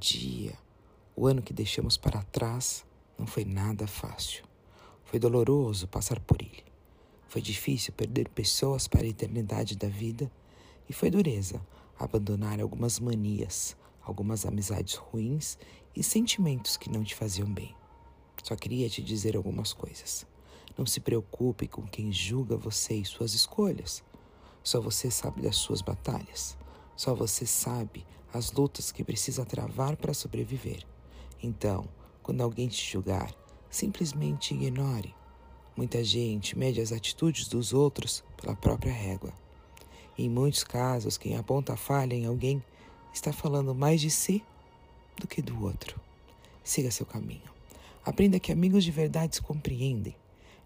dia. O ano que deixamos para trás não foi nada fácil. Foi doloroso passar por ele. Foi difícil perder pessoas para a eternidade da vida e foi dureza abandonar algumas manias, algumas amizades ruins e sentimentos que não te faziam bem. Só queria te dizer algumas coisas. Não se preocupe com quem julga você e suas escolhas. Só você sabe das suas batalhas. Só você sabe as lutas que precisa travar para sobreviver. Então, quando alguém te julgar, simplesmente ignore. Muita gente mede as atitudes dos outros pela própria régua. em muitos casos, quem aponta a falha em alguém está falando mais de si do que do outro. Siga seu caminho. Aprenda que amigos de verdade compreendem.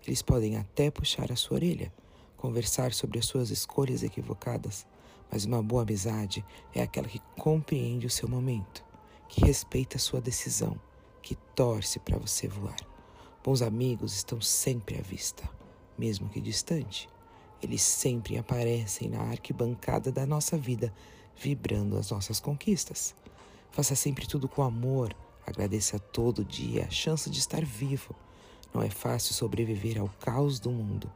Eles podem até puxar a sua orelha, conversar sobre as suas escolhas equivocadas, mas uma boa amizade é aquela que compreende o seu momento, que respeita a sua decisão, que torce para você voar. Bons amigos estão sempre à vista, mesmo que distante. Eles sempre aparecem na arquibancada da nossa vida, vibrando as nossas conquistas. Faça sempre tudo com amor, agradeça todo dia a chance de estar vivo. Não é fácil sobreviver ao caos do mundo.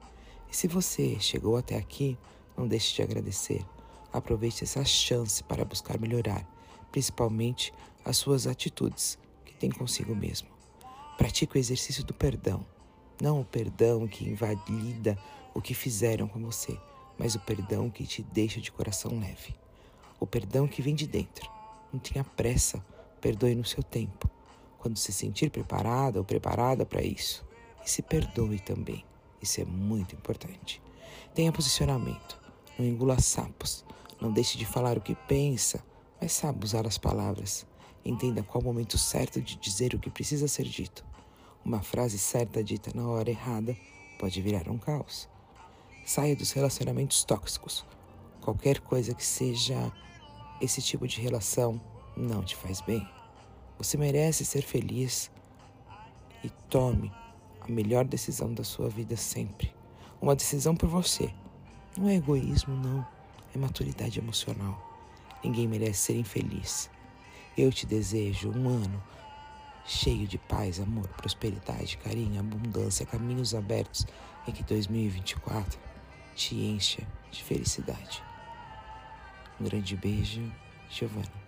E se você chegou até aqui, não deixe de agradecer. Aproveite essa chance para buscar melhorar, principalmente as suas atitudes que tem consigo mesmo. Pratique o exercício do perdão, não o perdão que invalida o que fizeram com você, mas o perdão que te deixa de coração leve. O perdão que vem de dentro. Não tenha pressa, perdoe no seu tempo. Quando se sentir preparada ou preparada para isso, e se perdoe também. Isso é muito importante. Tenha posicionamento, não engula sapos, não deixe de falar o que pensa, mas saiba usar as palavras. Entenda qual o momento certo de dizer o que precisa ser dito. Uma frase certa dita na hora errada pode virar um caos. Saia dos relacionamentos tóxicos. Qualquer coisa que seja esse tipo de relação não te faz bem. Você merece ser feliz e tome a melhor decisão da sua vida sempre. Uma decisão por você. Não é egoísmo, não é maturidade emocional. Ninguém merece ser infeliz. Eu te desejo um ano cheio de paz, amor, prosperidade, carinho, abundância, caminhos abertos e que 2024 te encha de felicidade. Um grande beijo, Giovana.